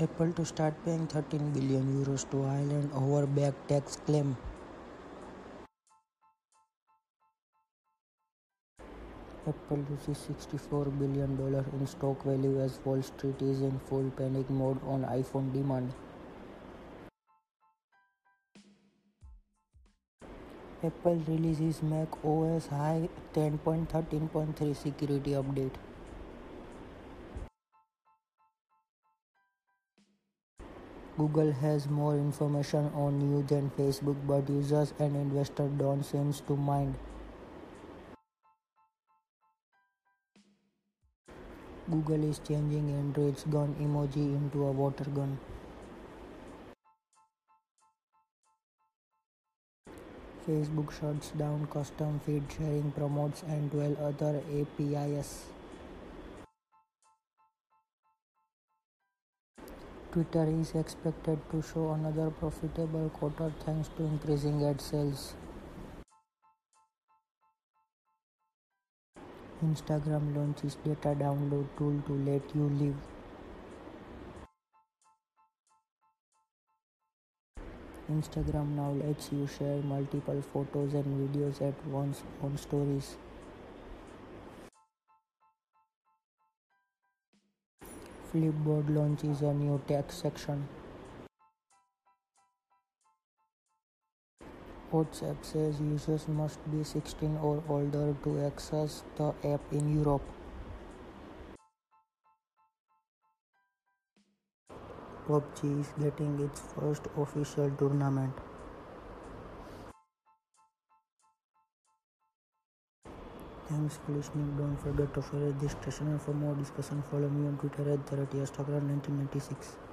Apple to start paying 13 billion euros to Ireland over back tax claim. Apple loses 64 billion dollars in stock value as Wall Street is in full panic mode on iPhone demand. Apple releases Mac OS High 10.13.3 security update. Google has more information on you than Facebook, but users and investors don't seem to mind. Google is changing Android's gun emoji into a water gun. Facebook shuts down custom feed sharing, promotes and 12 other APIs. Twitter is expected to show another profitable quarter thanks to increasing ad sales. Instagram launches data download tool to let you live. Instagram now lets you share multiple photos and videos at once on stories. Flipboard launches a new text section. WhatsApp says users must be 16 or older to access the app in Europe. PUBG is getting its first official tournament. Thanks for listening. Don't forget to follow this station and for more discussion follow me on Twitter at 30 1996.